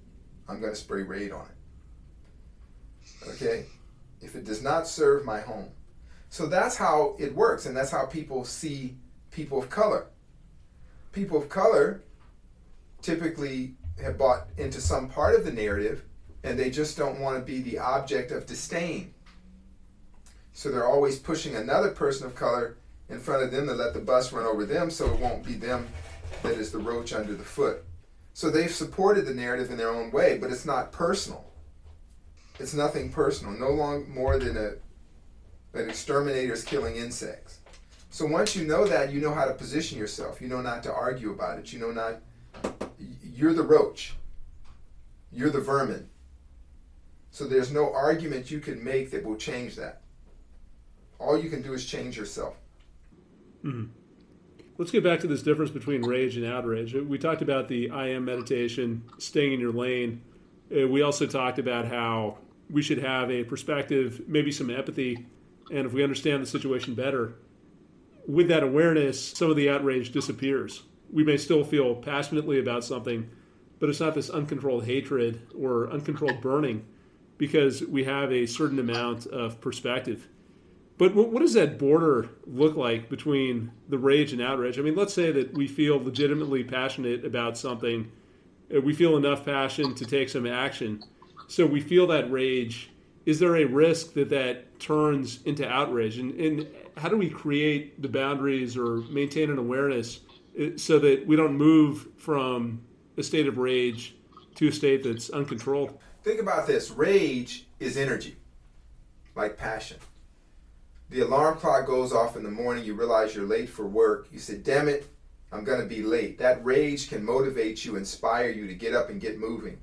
I'm going to spray raid on it. Okay, if it does not serve my home, so that's how it works, and that's how people see people of color. People of color typically have bought into some part of the narrative, and they just don't want to be the object of disdain so they're always pushing another person of color in front of them to let the bus run over them so it won't be them that is the roach under the foot. So they've supported the narrative in their own way, but it's not personal. It's nothing personal, no long more than a an exterminator's killing insects. So once you know that, you know how to position yourself. You know not to argue about it. You know not you're the roach. You're the vermin. So there's no argument you can make that will change that. All you can do is change yourself. Mm-hmm. Let's get back to this difference between rage and outrage. We talked about the I am meditation, staying in your lane. Uh, we also talked about how we should have a perspective, maybe some empathy, and if we understand the situation better, with that awareness, some of the outrage disappears. We may still feel passionately about something, but it's not this uncontrolled hatred or uncontrolled burning because we have a certain amount of perspective. But what does that border look like between the rage and outrage? I mean, let's say that we feel legitimately passionate about something, we feel enough passion to take some action. So we feel that rage. Is there a risk that that turns into outrage? And, and how do we create the boundaries or maintain an awareness uh, so that we don't move from a state of rage to a state that's uncontrolled? Think about this rage is energy, like passion the alarm clock goes off in the morning, you realize you're late for work. You say, damn it, I'm going to be late. That rage can motivate you, inspire you to get up and get moving,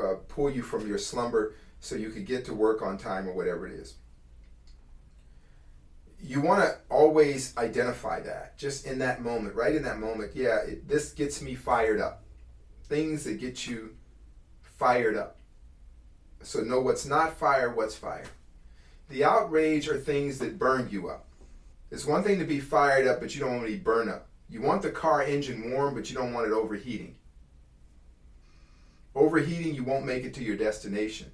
uh, pull you from your slumber so you could get to work on time or whatever it is. you want to always identify that just in that moment, right in that moment. Yeah, it, this gets me fired up. Things that get you fired up. So know what's not fire, what's fire. The outrage are things that burn you up. It's one thing to be fired up, but you don't want to be up. You want the car engine warm, but you don't want it overheating. Overheating, you won't make it to your destination.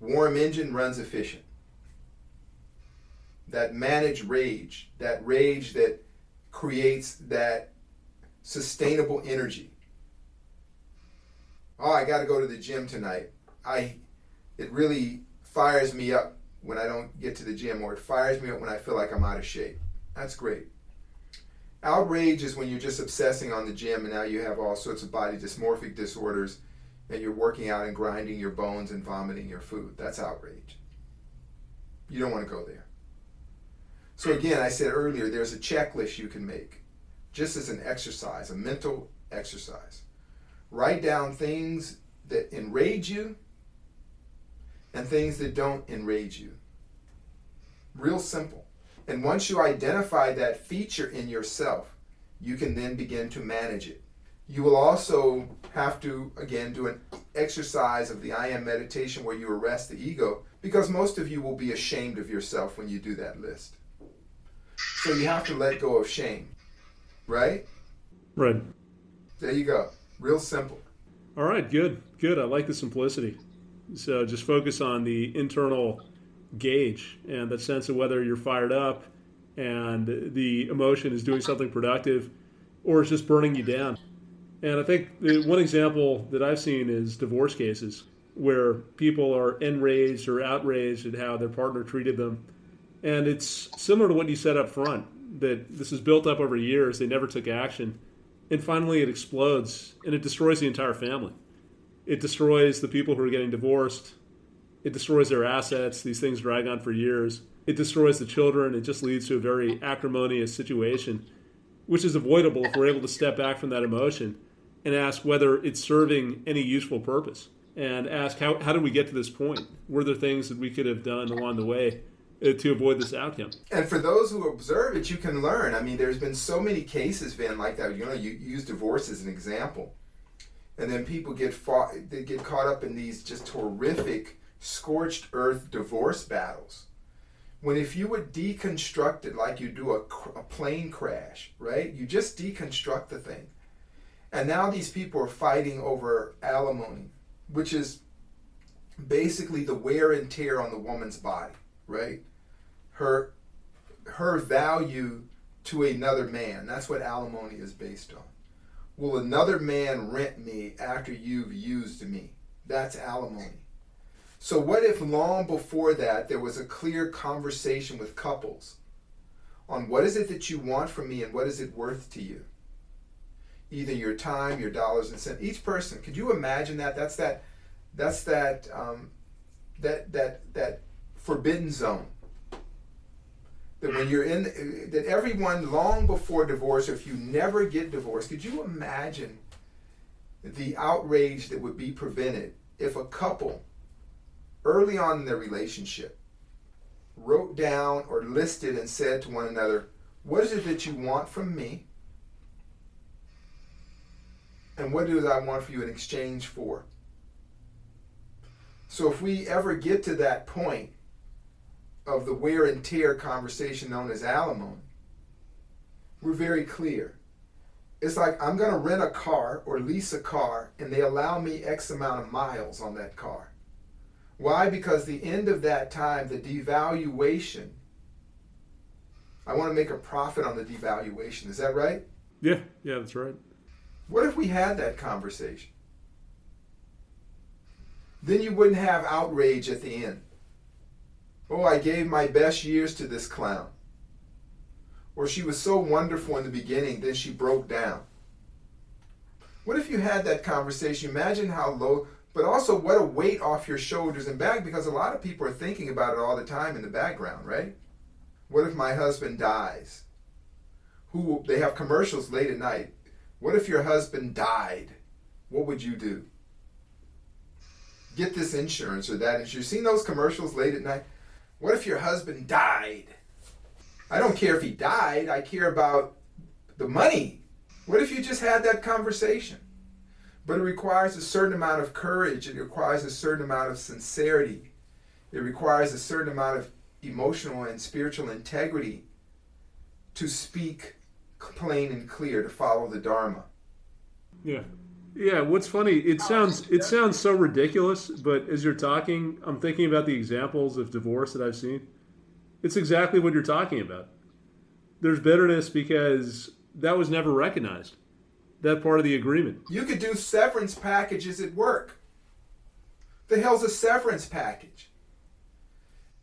Warm engine runs efficient. That managed rage, that rage that creates that sustainable energy. Oh, I got to go to the gym tonight. I it really fires me up when I don't get to the gym or it fires me up when I feel like I'm out of shape. That's great. Outrage is when you're just obsessing on the gym and now you have all sorts of body dysmorphic disorders and you're working out and grinding your bones and vomiting your food. That's outrage. You don't want to go there. So, again, I said earlier, there's a checklist you can make just as an exercise, a mental exercise. Write down things that enrage you and things that don't enrage you. Real simple. And once you identify that feature in yourself, you can then begin to manage it. You will also have to, again, do an exercise of the I am meditation where you arrest the ego because most of you will be ashamed of yourself when you do that list. So you have to let go of shame, right? Right. There you go. Real simple. All right, good. Good. I like the simplicity. So just focus on the internal gauge and that sense of whether you're fired up and the emotion is doing something productive or it's just burning you down. And I think the one example that I've seen is divorce cases where people are enraged or outraged at how their partner treated them. And it's similar to what you said up front that this is built up over years, they never took action, and finally it explodes and it destroys the entire family. It destroys the people who are getting divorced, it destroys their assets. These things drag on for years. It destroys the children. It just leads to a very acrimonious situation, which is avoidable if we're able to step back from that emotion and ask whether it's serving any useful purpose and ask how, how did we get to this point? Were there things that we could have done along the way uh, to avoid this outcome? And for those who observe it, you can learn. I mean, there's been so many cases, Van, like that. You know, you use divorce as an example. And then people get fought, they get caught up in these just horrific scorched earth divorce battles. When if you would deconstruct it like you do a, a plane crash, right? You just deconstruct the thing. And now these people are fighting over alimony, which is basically the wear and tear on the woman's body, right? Her her value to another man. That's what alimony is based on. Will another man rent me after you've used me? That's alimony. So, what if long before that there was a clear conversation with couples on what is it that you want from me and what is it worth to you? Either your time, your dollars and cents. Each person. Could you imagine that? That's that. That's that. Um, that that that forbidden zone. That when you're in, that everyone long before divorce, or if you never get divorced, could you imagine the outrage that would be prevented if a couple early on in their relationship wrote down or listed and said to one another, What is it that you want from me? And what do I want for you in exchange for? So if we ever get to that point of the wear and tear conversation known as alimony, we're very clear. It's like I'm going to rent a car or lease a car, and they allow me X amount of miles on that car. Why? Because the end of that time, the devaluation, I want to make a profit on the devaluation. Is that right? Yeah, yeah, that's right. What if we had that conversation? Then you wouldn't have outrage at the end. Oh, I gave my best years to this clown. Or she was so wonderful in the beginning, then she broke down. What if you had that conversation? Imagine how low but also what a weight off your shoulders and back because a lot of people are thinking about it all the time in the background, right? What if my husband dies? Who they have commercials late at night. What if your husband died? What would you do? Get this insurance or that insurance. You've seen those commercials late at night? What if your husband died? I don't care if he died. I care about the money. What if you just had that conversation? But it requires a certain amount of courage. It requires a certain amount of sincerity. It requires a certain amount of emotional and spiritual integrity to speak plain and clear, to follow the Dharma. Yeah. Yeah, what's funny, it sounds it sounds so ridiculous, but as you're talking, I'm thinking about the examples of divorce that I've seen. It's exactly what you're talking about. There's bitterness because that was never recognized. That part of the agreement. You could do severance packages at work. The hell's a severance package?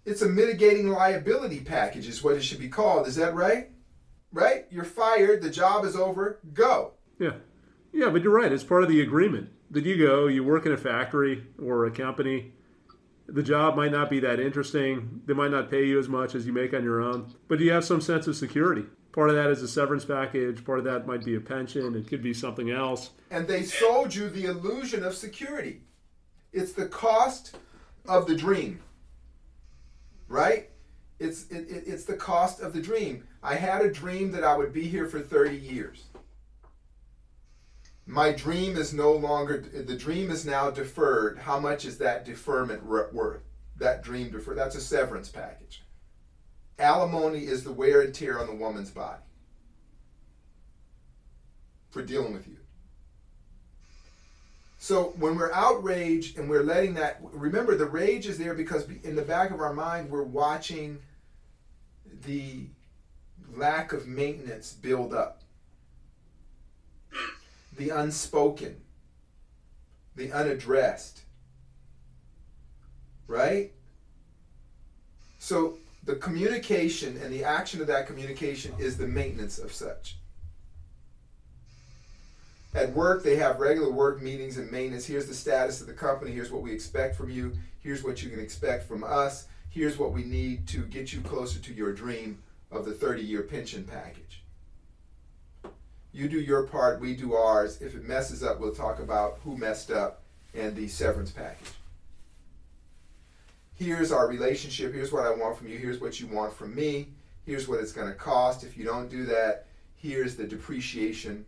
It's a mitigating liability package, is what it should be called. Is that right? Right? You're fired, the job is over, go. Yeah. Yeah, but you're right. It's part of the agreement that you go, you work in a factory or a company. The job might not be that interesting. They might not pay you as much as you make on your own, but you have some sense of security. Part of that is a severance package. Part of that might be a pension. It could be something else. And they sold you the illusion of security. It's the cost of the dream, right? It's it, it, it's the cost of the dream. I had a dream that I would be here for 30 years. My dream is no longer, the dream is now deferred. How much is that deferment worth? That dream deferred. That's a severance package. Alimony is the wear and tear on the woman's body for dealing with you. So when we're outraged and we're letting that, remember the rage is there because in the back of our mind we're watching the lack of maintenance build up the unspoken, the unaddressed. Right? So the communication and the action of that communication is the maintenance of such. At work, they have regular work meetings and maintenance. Here's the status of the company. Here's what we expect from you. Here's what you can expect from us. Here's what we need to get you closer to your dream of the 30 year pension package. You do your part, we do ours. If it messes up, we'll talk about who messed up and the severance package. Here's our relationship. Here's what I want from you. Here's what you want from me. Here's what it's going to cost. If you don't do that, here's the depreciation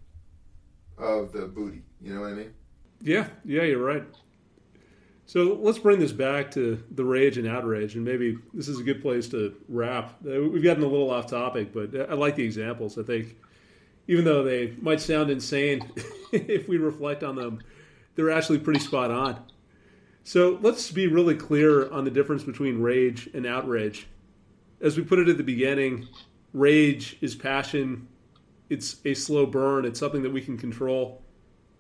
of the booty. You know what I mean? Yeah, yeah, you're right. So let's bring this back to the rage and outrage, and maybe this is a good place to wrap. Uh, we've gotten a little off topic, but I like the examples. I think even though they might sound insane if we reflect on them, they're actually pretty spot on. So let's be really clear on the difference between rage and outrage. As we put it at the beginning, rage is passion, it's a slow burn, it's something that we can control,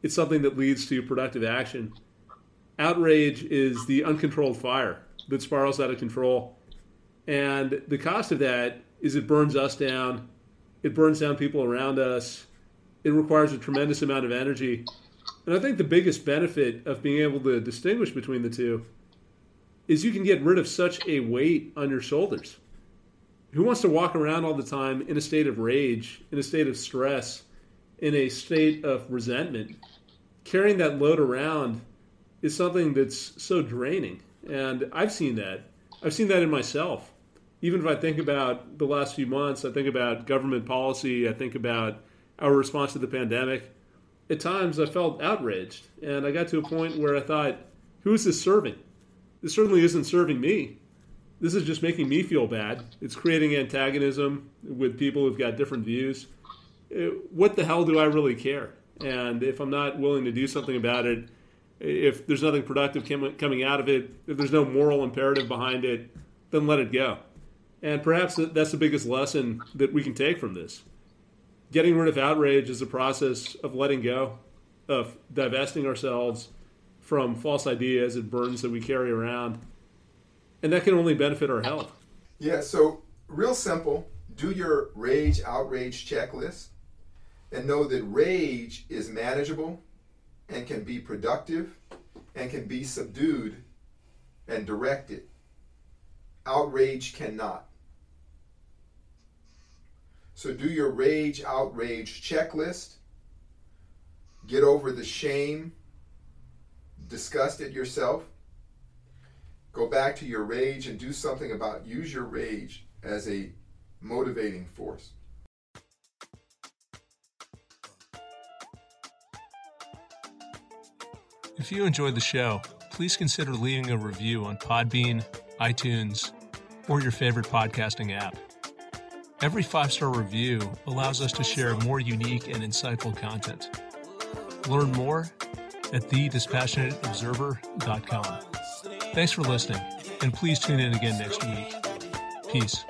it's something that leads to productive action. Outrage is the uncontrolled fire that spirals out of control. And the cost of that is it burns us down, it burns down people around us. It requires a tremendous amount of energy. And I think the biggest benefit of being able to distinguish between the two is you can get rid of such a weight on your shoulders. Who wants to walk around all the time in a state of rage, in a state of stress, in a state of resentment? Carrying that load around is something that's so draining. And I've seen that. I've seen that in myself even if I think about the last few months, I think about government policy, I think about our response to the pandemic. At times, I felt outraged, and I got to a point where I thought, who is this serving? This certainly isn't serving me. This is just making me feel bad. It's creating antagonism with people who've got different views. Uh, what the hell do I really care? And if I'm not willing to do something about it, if there's nothing productive coming out of it, if there's no moral imperative behind it, then let it go. And perhaps that's the biggest lesson that we can take from this. Getting rid of outrage is a process of letting go, of divesting ourselves from false ideas and burdens that we carry around. And that can only benefit our health. Yeah, so real simple do your rage outrage checklist and know that rage is manageable and can be productive and can be subdued and directed. Outrage cannot. So do your rage, outrage checklist. Get over the shame, disgust at yourself. Go back to your rage and do something about use your rage as a motivating force. If you enjoyed the show, please consider leaving a review on Podbean, iTunes, or your favorite podcasting app. Every five star review allows us to share more unique and insightful content. Learn more at thedispassionateobserver.com. Thanks for listening, and please tune in again next week. Peace.